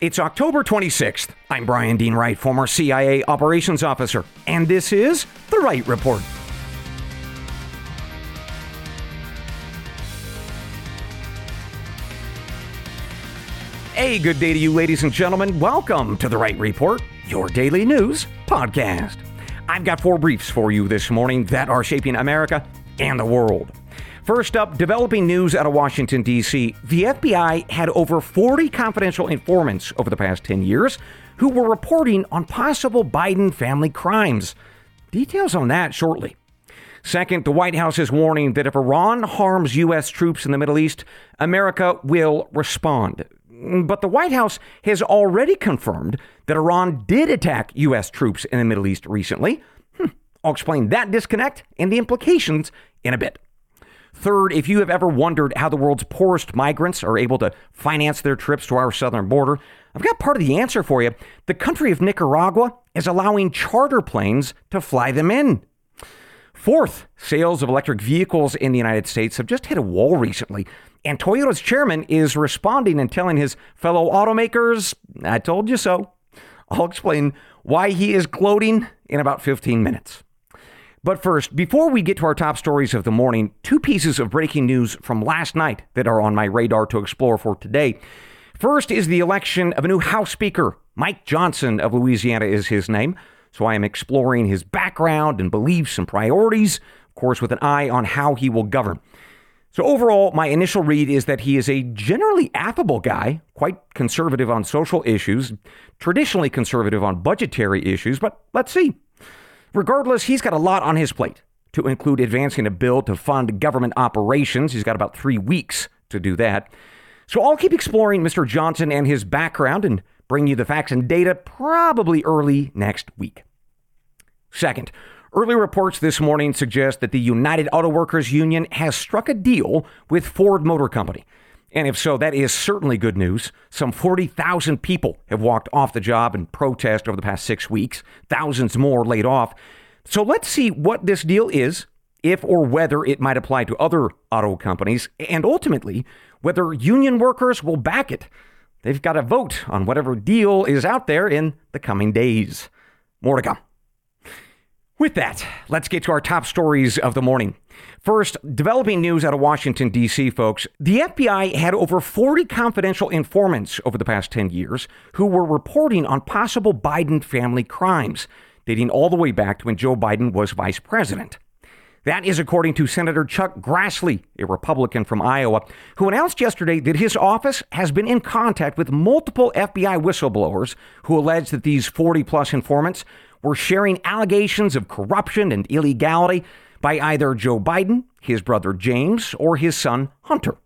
It's October 26th. I'm Brian Dean Wright, former CIA operations officer, and this is The Wright Report. Hey, good day to you, ladies and gentlemen. Welcome to The Wright Report, your daily news podcast. I've got four briefs for you this morning that are shaping America and the world. First up, developing news out of Washington, D.C. The FBI had over 40 confidential informants over the past 10 years who were reporting on possible Biden family crimes. Details on that shortly. Second, the White House is warning that if Iran harms U.S. troops in the Middle East, America will respond. But the White House has already confirmed that Iran did attack U.S. troops in the Middle East recently. Hmm. I'll explain that disconnect and the implications in a bit. Third, if you have ever wondered how the world's poorest migrants are able to finance their trips to our southern border, I've got part of the answer for you. The country of Nicaragua is allowing charter planes to fly them in. Fourth, sales of electric vehicles in the United States have just hit a wall recently, and Toyota's chairman is responding and telling his fellow automakers, I told you so. I'll explain why he is gloating in about 15 minutes. But first, before we get to our top stories of the morning, two pieces of breaking news from last night that are on my radar to explore for today. First is the election of a new House Speaker. Mike Johnson of Louisiana is his name. So I am exploring his background and beliefs and priorities, of course, with an eye on how he will govern. So, overall, my initial read is that he is a generally affable guy, quite conservative on social issues, traditionally conservative on budgetary issues, but let's see. Regardless, he's got a lot on his plate to include advancing a bill to fund government operations. He's got about three weeks to do that. So I'll keep exploring Mr. Johnson and his background and bring you the facts and data probably early next week. Second, early reports this morning suggest that the United Auto Workers Union has struck a deal with Ford Motor Company. And if so, that is certainly good news. Some 40,000 people have walked off the job in protest over the past six weeks, thousands more laid off. So let's see what this deal is, if or whether it might apply to other auto companies, and ultimately, whether union workers will back it. They've got to vote on whatever deal is out there in the coming days. More to come. With that, let's get to our top stories of the morning. First, developing news out of Washington, D.C., folks. The FBI had over 40 confidential informants over the past 10 years who were reporting on possible Biden family crimes, dating all the way back to when Joe Biden was vice president. That is according to Senator Chuck Grassley, a Republican from Iowa, who announced yesterday that his office has been in contact with multiple FBI whistleblowers who allege that these 40 plus informants were sharing allegations of corruption and illegality by either Joe Biden, his brother James, or his son Hunter.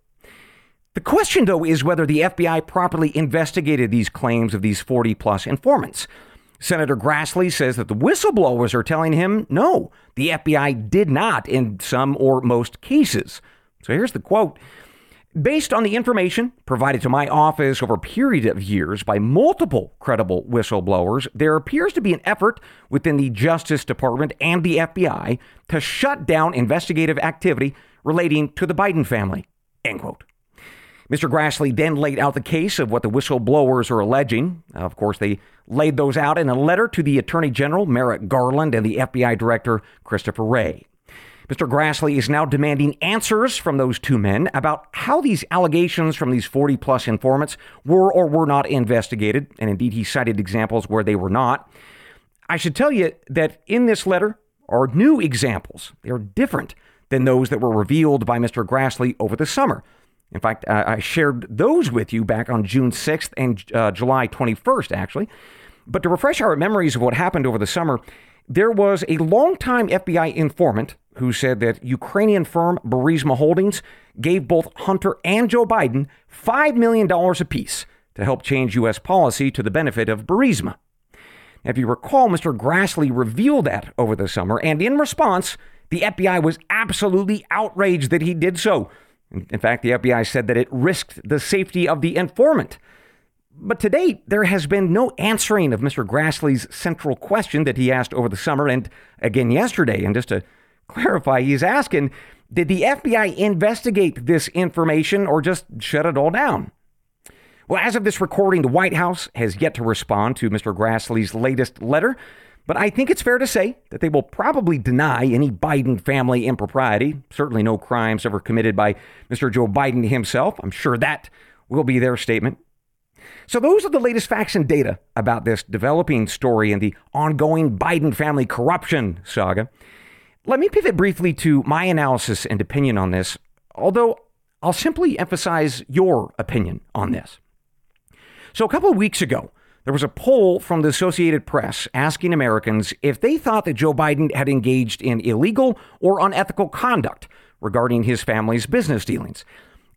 The question, though, is whether the FBI properly investigated these claims of these 40 plus informants. Senator Grassley says that the whistleblowers are telling him no, the FBI did not in some or most cases. So here's the quote Based on the information provided to my office over a period of years by multiple credible whistleblowers, there appears to be an effort within the Justice Department and the FBI to shut down investigative activity relating to the Biden family. End quote. Mr. Grassley then laid out the case of what the whistleblowers are alleging. Of course, they laid those out in a letter to the Attorney General, Merrick Garland, and the FBI Director, Christopher Wray. Mr. Grassley is now demanding answers from those two men about how these allegations from these 40 plus informants were or were not investigated. And indeed, he cited examples where they were not. I should tell you that in this letter are new examples. They are different than those that were revealed by Mr. Grassley over the summer. In fact, I shared those with you back on June 6th and uh, July 21st, actually. But to refresh our memories of what happened over the summer, there was a longtime FBI informant who said that Ukrainian firm Burisma Holdings gave both Hunter and Joe Biden $5 million apiece to help change U.S. policy to the benefit of Burisma. If you recall, Mr. Grassley revealed that over the summer, and in response, the FBI was absolutely outraged that he did so. In fact, the FBI said that it risked the safety of the informant. But to date, there has been no answering of Mr. Grassley's central question that he asked over the summer and again yesterday. And just to clarify, he's asking Did the FBI investigate this information or just shut it all down? Well, as of this recording, the White House has yet to respond to Mr. Grassley's latest letter, but I think it's fair to say that they will probably deny any Biden family impropriety. Certainly no crimes ever committed by Mr. Joe Biden himself. I'm sure that will be their statement. So, those are the latest facts and data about this developing story and the ongoing Biden family corruption saga. Let me pivot briefly to my analysis and opinion on this, although I'll simply emphasize your opinion on this. So, a couple of weeks ago, there was a poll from the Associated Press asking Americans if they thought that Joe Biden had engaged in illegal or unethical conduct regarding his family's business dealings.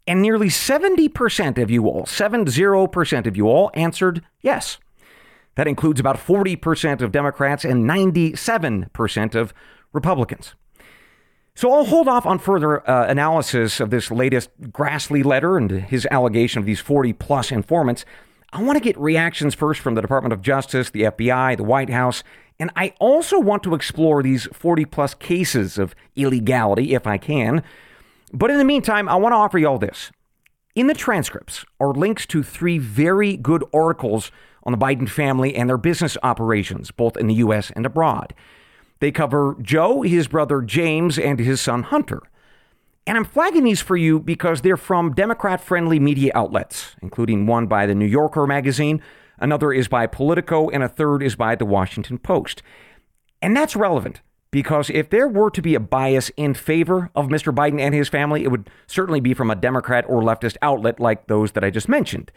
And nearly 70% of you all, 70% of you all answered yes. That includes about 40% of Democrats and 97% of Republicans. So I'll hold off on further uh, analysis of this latest Grassley letter and his allegation of these 40 plus informants I want to get reactions first from the Department of Justice, the FBI, the White House, and I also want to explore these 40 plus cases of illegality if I can. But in the meantime, I want to offer you all this. In the transcripts are links to three very good articles on the Biden family and their business operations, both in the U.S. and abroad. They cover Joe, his brother James, and his son Hunter. And I'm flagging these for you because they're from Democrat friendly media outlets, including one by the New Yorker magazine, another is by Politico, and a third is by the Washington Post. And that's relevant because if there were to be a bias in favor of Mr. Biden and his family, it would certainly be from a Democrat or leftist outlet like those that I just mentioned.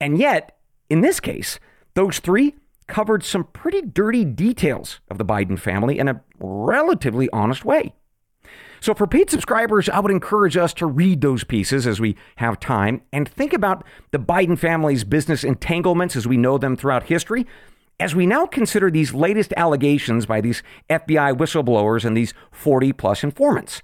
And yet, in this case, those three covered some pretty dirty details of the Biden family in a relatively honest way. So, for paid subscribers, I would encourage us to read those pieces as we have time and think about the Biden family's business entanglements as we know them throughout history. As we now consider these latest allegations by these FBI whistleblowers and these 40 plus informants.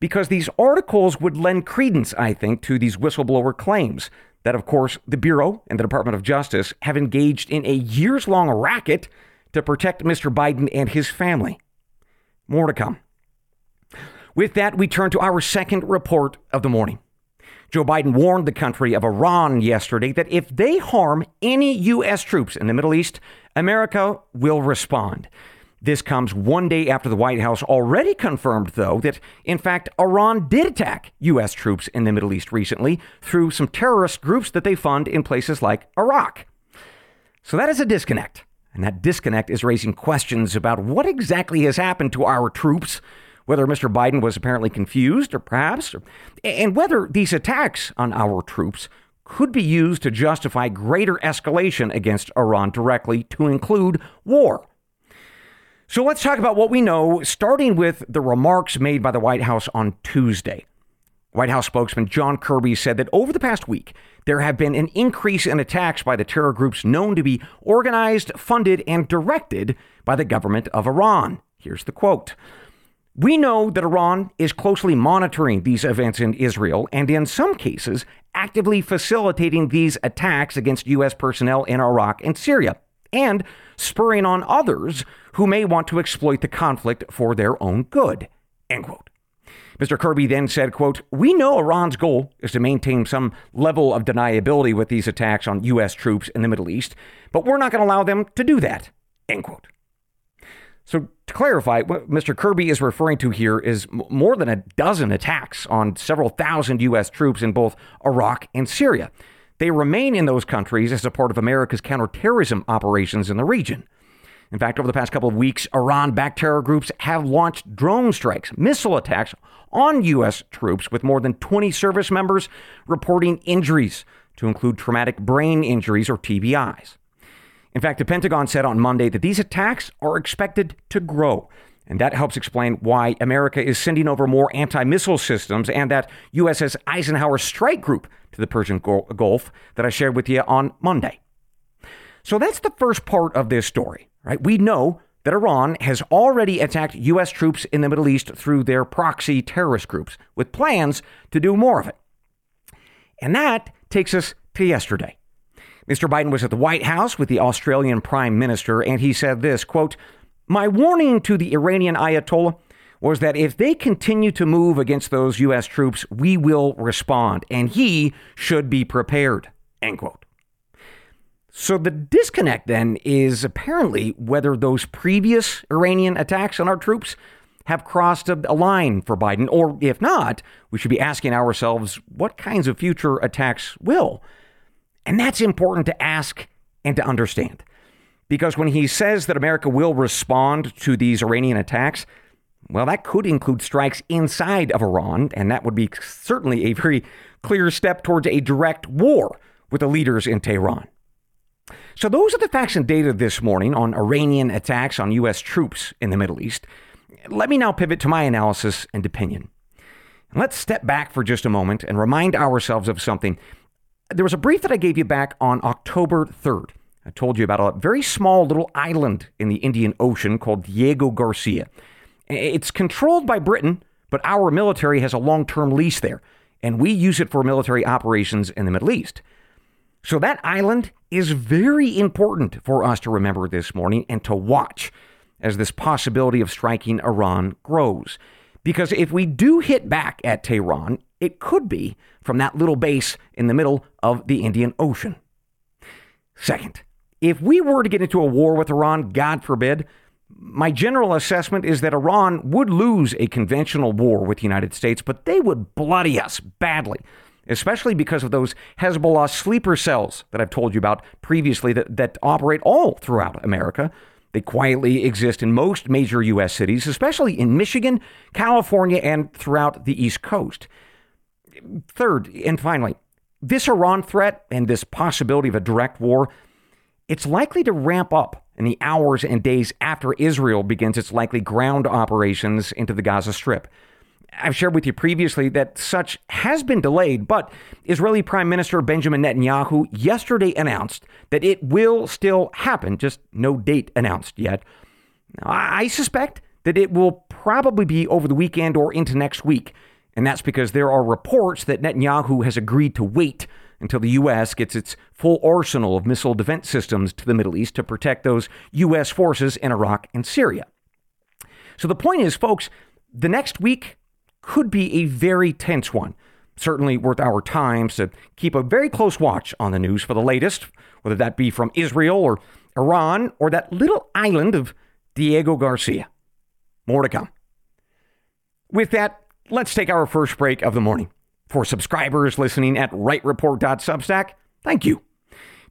Because these articles would lend credence, I think, to these whistleblower claims that, of course, the Bureau and the Department of Justice have engaged in a years long racket to protect Mr. Biden and his family. More to come. With that, we turn to our second report of the morning. Joe Biden warned the country of Iran yesterday that if they harm any U.S. troops in the Middle East, America will respond. This comes one day after the White House already confirmed, though, that in fact Iran did attack U.S. troops in the Middle East recently through some terrorist groups that they fund in places like Iraq. So that is a disconnect. And that disconnect is raising questions about what exactly has happened to our troops whether Mr. Biden was apparently confused, or perhaps, and whether these attacks on our troops could be used to justify greater escalation against Iran directly, to include war. So let's talk about what we know, starting with the remarks made by the White House on Tuesday. White House spokesman John Kirby said that over the past week, there have been an increase in attacks by the terror groups known to be organized, funded, and directed by the government of Iran. Here's the quote we know that Iran is closely monitoring these events in Israel and, in some cases, actively facilitating these attacks against U.S. personnel in Iraq and Syria, and spurring on others who may want to exploit the conflict for their own good. End quote. Mr. Kirby then said, quote, We know Iran's goal is to maintain some level of deniability with these attacks on U.S. troops in the Middle East, but we're not going to allow them to do that. End quote. So, to clarify, what Mr. Kirby is referring to here is more than a dozen attacks on several thousand U.S. troops in both Iraq and Syria. They remain in those countries as a part of America's counterterrorism operations in the region. In fact, over the past couple of weeks, Iran backed terror groups have launched drone strikes, missile attacks on U.S. troops, with more than 20 service members reporting injuries, to include traumatic brain injuries or TBIs. In fact, the Pentagon said on Monday that these attacks are expected to grow. And that helps explain why America is sending over more anti missile systems and that USS Eisenhower strike group to the Persian Gulf that I shared with you on Monday. So that's the first part of this story, right? We know that Iran has already attacked U.S. troops in the Middle East through their proxy terrorist groups with plans to do more of it. And that takes us to yesterday. Mr. Biden was at the White House with the Australian Prime Minister, and he said this quote, My warning to the Iranian Ayatollah was that if they continue to move against those U.S. troops, we will respond, and he should be prepared. End quote. So the disconnect then is apparently whether those previous Iranian attacks on our troops have crossed a, line for Biden, or if not, we should be asking ourselves what kinds of future attacks will. And that's important to ask and to understand. Because when he says that America will respond to these Iranian attacks, well, that could include strikes inside of Iran, and that would be certainly a very clear step towards a direct war with the leaders in Tehran. So, those are the facts and data this morning on Iranian attacks on U.S. troops in the Middle East. Let me now pivot to my analysis and opinion. Let's step back for just a moment and remind ourselves of something. There was a brief that I gave you back on October 3rd. I told you about a very small little island in the Indian Ocean called Diego Garcia. It's controlled by Britain, but our military has a long term lease there, and we use it for military operations in the Middle East. So that island is very important for us to remember this morning and to watch as this possibility of striking Iran grows. Because if we do hit back at Tehran, it could be from that little base in the middle of the Indian Ocean. Second, if we were to get into a war with Iran, God forbid, my general assessment is that Iran would lose a conventional war with the United States, but they would bloody us badly especially because of those Hezbollah sleeper cells that I've told you about previously that, that operate all throughout America. They quietly exist in most major U.S. cities, especially in Michigan, California, and throughout the East Coast. Third, and finally, this Iran threat and this possibility of a direct war, it's likely to ramp up in the hours and days after Israel begins its likely ground operations into the Gaza Strip. I've shared with you previously that such has been delayed, but Israeli Prime Minister Benjamin Netanyahu yesterday announced that it will still happen, just no date announced yet. I suspect that it will probably be over the weekend or into next week, and that's because there are reports that Netanyahu has agreed to wait until the U.S. gets its full arsenal of missile defense systems to the Middle East to protect those U.S. forces in Iraq and Syria. So the point is, folks, the next week could be a very tense one. Certainly worth our time to keep a very close watch on the news for the latest, whether that be from Israel or Iran or that little island of Diego Garcia. More to come. With that, let's take our first break of the morning. For subscribers listening at wrightreport.substack, thank you.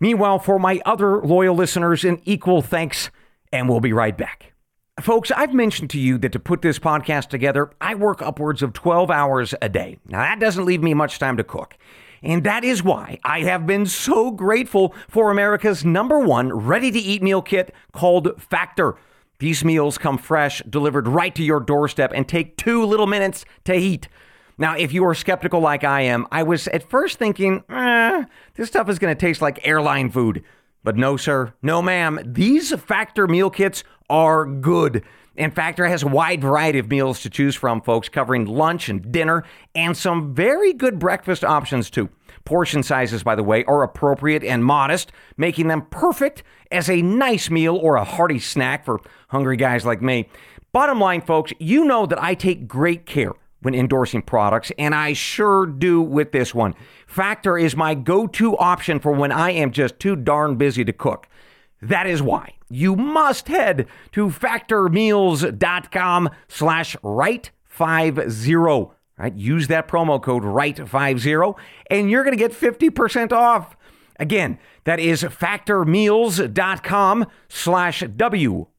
Meanwhile, for my other loyal listeners, an equal thanks, and we'll be right back. Folks, I've mentioned to you that to put this podcast together, I work upwards of 12 hours a day. Now, that doesn't leave me much time to cook. And that is why I have been so grateful for America's number one ready to eat meal kit called Factor. These meals come fresh, delivered right to your doorstep, and take two little minutes to heat. Now, if you are skeptical like I am, I was at first thinking, eh, this stuff is going to taste like airline food. But no, sir, no, ma'am. These Factor meal kits are good. And Factor has a wide variety of meals to choose from, folks, covering lunch and dinner and some very good breakfast options, too. Portion sizes, by the way, are appropriate and modest, making them perfect as a nice meal or a hearty snack for hungry guys like me. Bottom line, folks, you know that I take great care when endorsing products, and I sure do with this one. Factor is my go to option for when I am just too darn busy to cook. That is why you must head to factormeals.com slash wright50. Right? Use that promo code wright50 and you're going to get 50% off. Again, that is factormeals.com slash W-R-I-G-H-T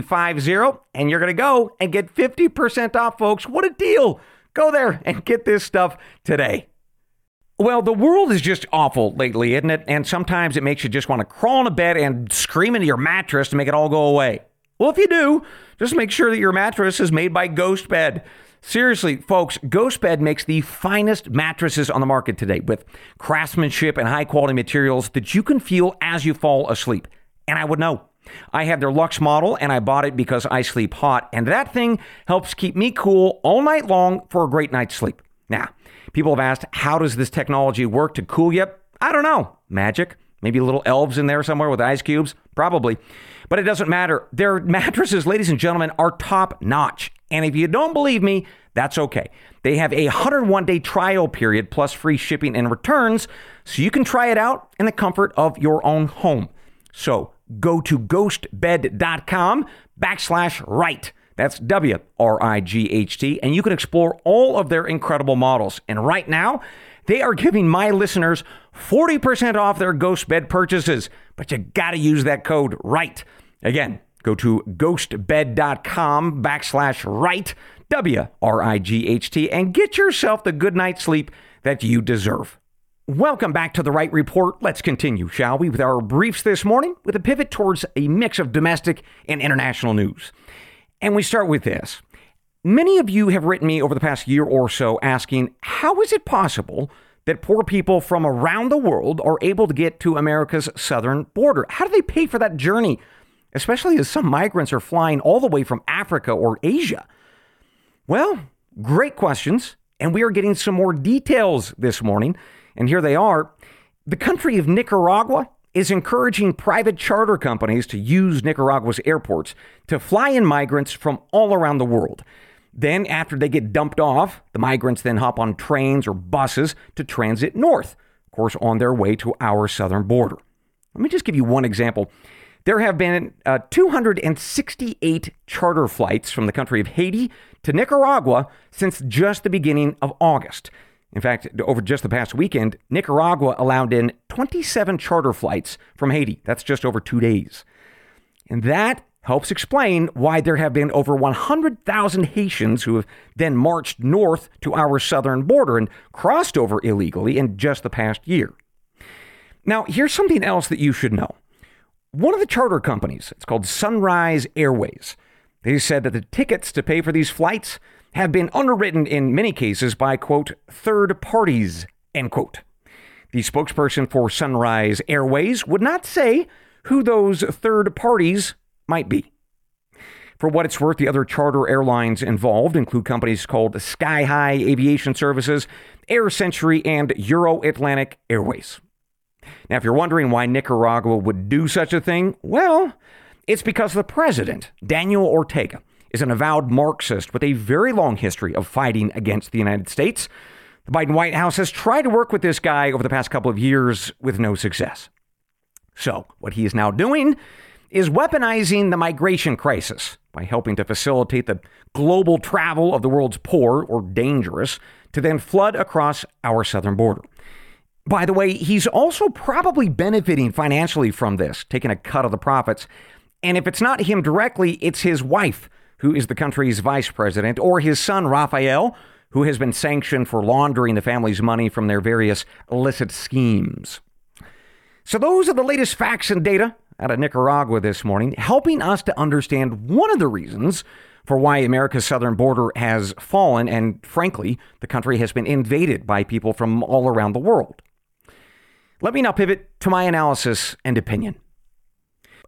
50 and you're going to go and get 50% off, folks. What a deal. Go there and get this stuff today. Well, the world is just awful lately, isn't it? And sometimes it makes you just want to crawl in a bed and scream into your mattress to make it all go away. Well, if you do, just make sure that your mattress is made by GhostBed. Seriously, folks, Ghostbed makes the finest mattresses on the market today with craftsmanship and high quality materials that you can feel as you fall asleep. And I would know. I have their Luxe model and I bought it because I sleep hot, and that thing helps keep me cool all night long for a great night's sleep. Now, People have asked, how does this technology work to cool you? I don't know. Magic? Maybe little elves in there somewhere with ice cubes? Probably. But it doesn't matter. Their mattresses, ladies and gentlemen, are top notch. And if you don't believe me, that's okay. They have a 101 day trial period plus free shipping and returns, so you can try it out in the comfort of your own home. So go to ghostbed.com backslash right. That's W R I G H T. And you can explore all of their incredible models. And right now, they are giving my listeners 40% off their GhostBed purchases. But you got to use that code right. Again, go to ghostbed.com backslash right, W R I G H T, and get yourself the good night's sleep that you deserve. Welcome back to the Wright Report. Let's continue, shall we, with our briefs this morning with a pivot towards a mix of domestic and international news. And we start with this. Many of you have written me over the past year or so asking, how is it possible that poor people from around the world are able to get to America's southern border? How do they pay for that journey, especially as some migrants are flying all the way from Africa or Asia? Well, great questions, and we are getting some more details this morning and here they are. The country of Nicaragua is encouraging private charter companies to use Nicaragua's airports to fly in migrants from all around the world. Then, after they get dumped off, the migrants then hop on trains or buses to transit north, of course, on their way to our southern border. Let me just give you one example. There have been uh, 268 charter flights from the country of Haiti to Nicaragua since just the beginning of August. In fact, over just the past weekend, Nicaragua allowed in 27 charter flights from Haiti. That's just over two days. And that helps explain why there have been over 100,000 Haitians who have then marched north to our southern border and crossed over illegally in just the past year. Now, here's something else that you should know. One of the charter companies, it's called Sunrise Airways, they said that the tickets to pay for these flights have been underwritten in many cases by, quote, third parties, end quote. The spokesperson for Sunrise Airways would not say who those third parties might be. For what it's worth, the other charter airlines involved include companies called Sky High Aviation Services, Air Century, and Euro Atlantic Airways. Now, if you're wondering why Nicaragua would do such a thing, well, it's because the president, Daniel Ortega, is an avowed Marxist with a very long history of fighting against the United States. The Biden White House has tried to work with this guy over the past couple of years with no success. So, what he is now doing is weaponizing the migration crisis by helping to facilitate the global travel of the world's poor or dangerous to then flood across our southern border. By the way, he's also probably benefiting financially from this, taking a cut of the profits. And if it's not him directly, it's his wife who is the country's vice president, or his son, Rafael, who has been sanctioned for laundering the family's money from their various illicit schemes. So, those are the latest facts and data out of Nicaragua this morning, helping us to understand one of the reasons for why America's southern border has fallen, and frankly, the country has been invaded by people from all around the world. Let me now pivot to my analysis and opinion.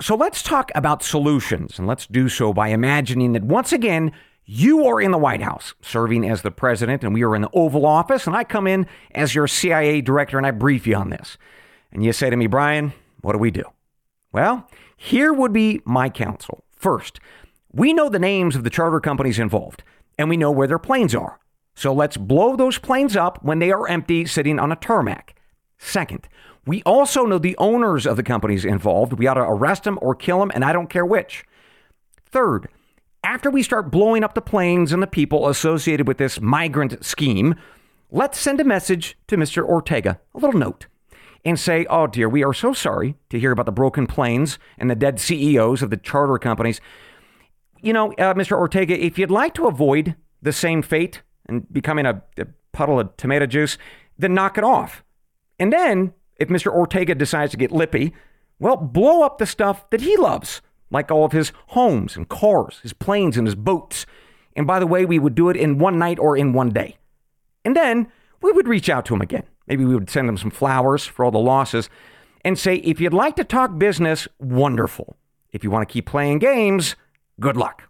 So let's talk about solutions, and let's do so by imagining that once again, you are in the White House serving as the president, and we are in the Oval Office, and I come in as your CIA director and I brief you on this. And you say to me, Brian, what do we do? Well, here would be my counsel. First, we know the names of the charter companies involved, and we know where their planes are. So let's blow those planes up when they are empty, sitting on a tarmac. Second, we also know the owners of the companies involved. We ought to arrest them or kill them, and I don't care which. Third, after we start blowing up the planes and the people associated with this migrant scheme, let's send a message to Mr. Ortega, a little note, and say, oh dear, we are so sorry to hear about the broken planes and the dead CEOs of the charter companies. You know, uh, Mr. Ortega, if you'd like to avoid the same fate and becoming a, a puddle of tomato juice, then knock it off. And then if Mr. Ortega decides to get lippy, well, blow up the stuff that he loves, like all of his homes and cars, his planes and his boats. And by the way, we would do it in one night or in one day. And then we would reach out to him again. Maybe we would send him some flowers for all the losses and say, if you'd like to talk business, wonderful. If you want to keep playing games, good luck.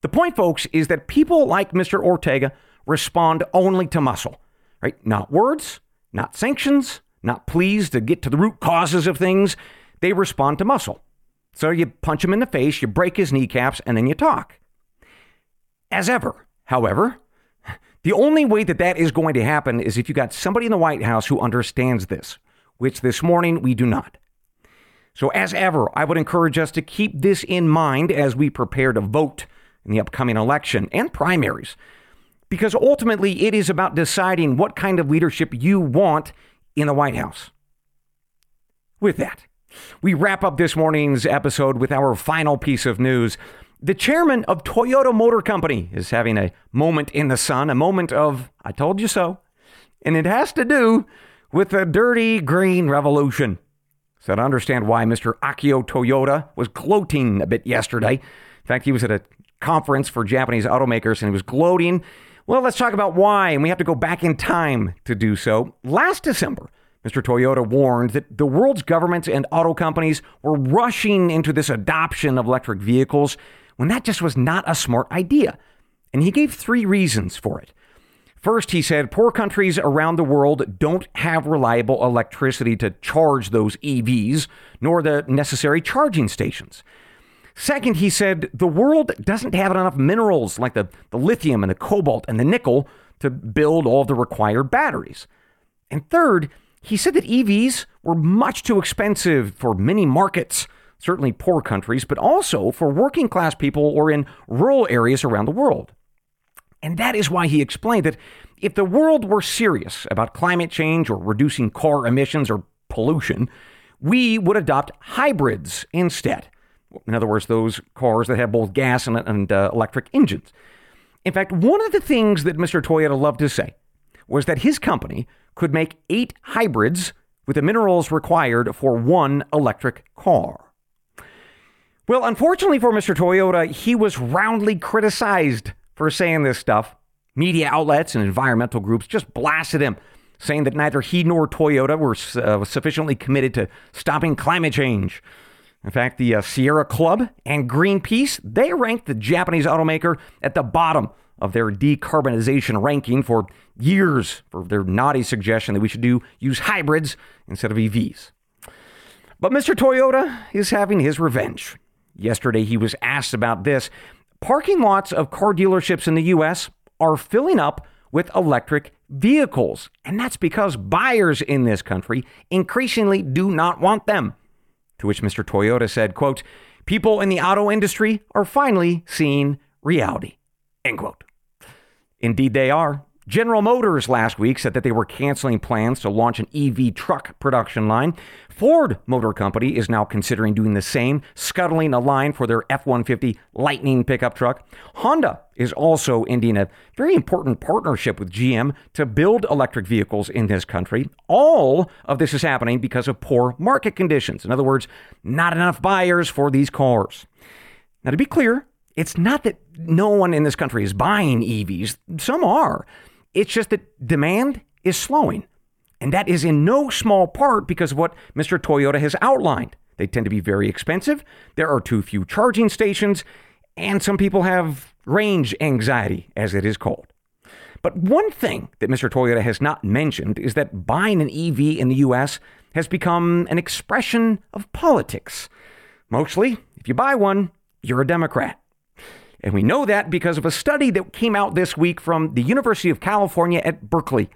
The point, folks, is that people like Mr. Ortega respond only to muscle, right? Not words, not sanctions, not pleas to get to the root causes of things. They respond to muscle. So you punch him in the face, you break his kneecaps, and then you talk. As ever, however, the only way that that is going to happen is if you got somebody in the White House who understands this, which this morning we do not. So, as ever, I would encourage us to keep this in mind as we prepare to vote in the upcoming election and primaries, because ultimately it is about deciding what kind of leadership you want in the White House. With that, we wrap up this morning's episode with our final piece of news. The chairman of Toyota Motor Company is having a moment in the sun, a moment of, I told you so. And it has to do with the dirty green revolution. So to understand why Mr. Akio Toyoda was gloating a bit yesterday. In fact, he was at a conference for Japanese automakers and he was gloating. Well, let's talk about why, and we have to go back in time to do so. Last December, Mr. Toyota warned that the world's governments and auto companies were rushing into this adoption of electric vehicles when that just was not a smart idea. And he gave three reasons for it. First, he said poor countries around the world don't have reliable electricity to charge those EVs, nor the necessary charging stations. Second, he said the world doesn't have enough minerals like the, the lithium and the cobalt and the nickel to build all the required batteries. And third, he said that EVs were much too expensive for many markets, certainly poor countries, but also for working class people or in rural areas around the world. And that is why he explained that if the world were serious about climate change or reducing car emissions or pollution, we would adopt hybrids instead. In other words, those cars that have both gas and, and uh, electric engines. In fact, one of the things that Mr. Toyota loved to say was that his company could make eight hybrids with the minerals required for one electric car. Well, unfortunately for Mr. Toyota, he was roundly criticized for saying this stuff. Media outlets and environmental groups just blasted him, saying that neither he nor Toyota were uh, sufficiently committed to stopping climate change. In fact, the uh, Sierra Club and Greenpeace, they ranked the Japanese automaker at the bottom of their decarbonization ranking for years for their naughty suggestion that we should do use hybrids instead of EVs. But Mr. Toyota is having his revenge. Yesterday, he was asked about this. Parking lots of car dealerships in the U.S. are filling up with electric vehicles, and that's because buyers in this country increasingly do not want them. To which Mr. Toyota said, quote, people in the auto industry are finally seeing reality, end quote. Indeed, they are. General Motors last week said that they were canceling plans to launch an EV truck production line. Ford Motor Company is now considering doing the same, scuttling a line for their F 150 Lightning pickup truck. Honda is also ending a very important partnership with GM to build electric vehicles in this country. All of this is happening because of poor market conditions. In other words, not enough buyers for these cars. Now, to be clear, it's not that no one in this country is buying EVs, some are. It's just that demand is slowing. And that is in no small part because of what Mr. Toyota has outlined. They tend to be very expensive, there are too few charging stations, and some people have range anxiety, as it is called. But one thing that Mr. Toyota has not mentioned is that buying an EV in the US has become an expression of politics. Mostly, if you buy one, you're a Democrat. And we know that because of a study that came out this week from the University of California at Berkeley.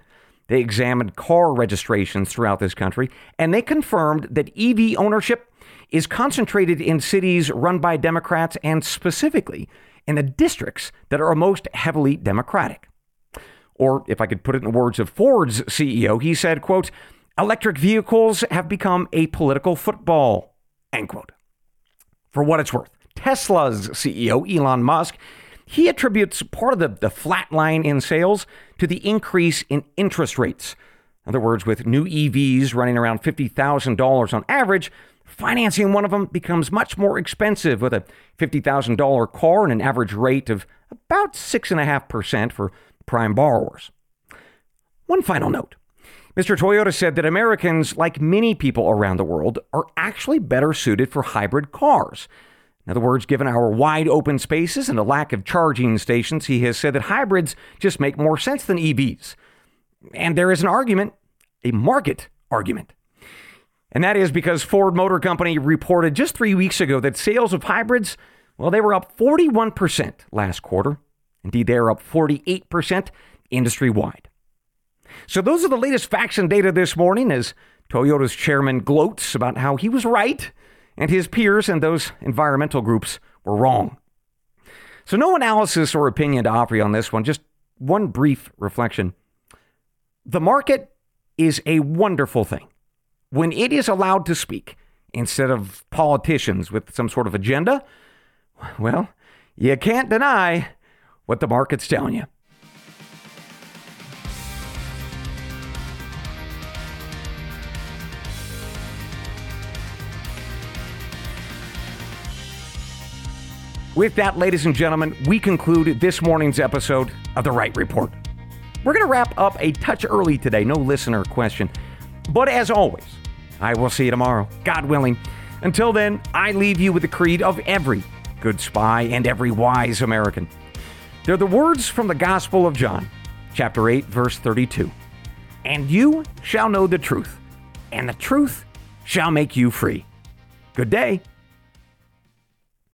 They examined car registrations throughout this country, and they confirmed that EV ownership is concentrated in cities run by Democrats and specifically in the districts that are most heavily Democratic. Or if I could put it in the words of Ford's CEO, he said, quote, electric vehicles have become a political football, end quote. For what it's worth, Tesla's CEO, Elon Musk, he attributes part of the, the flat line in sales to the increase in interest rates. In other words, with new EVs running around $50,000 on average, financing one of them becomes much more expensive with a $50,000 car and an average rate of about 6.5% for prime borrowers. One final note. Mr. Toyota said that Americans, like many people around the world, are actually better suited for hybrid cars. In other words, given our wide open spaces and a lack of charging stations, he has said that hybrids just make more sense than EVs. And there is an argument, a market argument. And that is because Ford Motor Company reported just three weeks ago that sales of hybrids, well, they were up 41% last quarter. Indeed, they are up 48% industry wide. So, those are the latest facts and data this morning as Toyota's chairman gloats about how he was right and his peers and those environmental groups were wrong. So, no analysis or opinion to offer you on this one, just one brief reflection. The market is a wonderful thing when it is allowed to speak instead of politicians with some sort of agenda. Well, you can't deny what the market's telling you. With that, ladies and gentlemen, we conclude this morning's episode of The Wright Report. We're going to wrap up a touch early today, no listener question. But as always, I will see you tomorrow, God willing. Until then, I leave you with the creed of every good spy and every wise American. They're the words from the Gospel of John, chapter 8, verse 32. And you shall know the truth, and the truth shall make you free. Good day.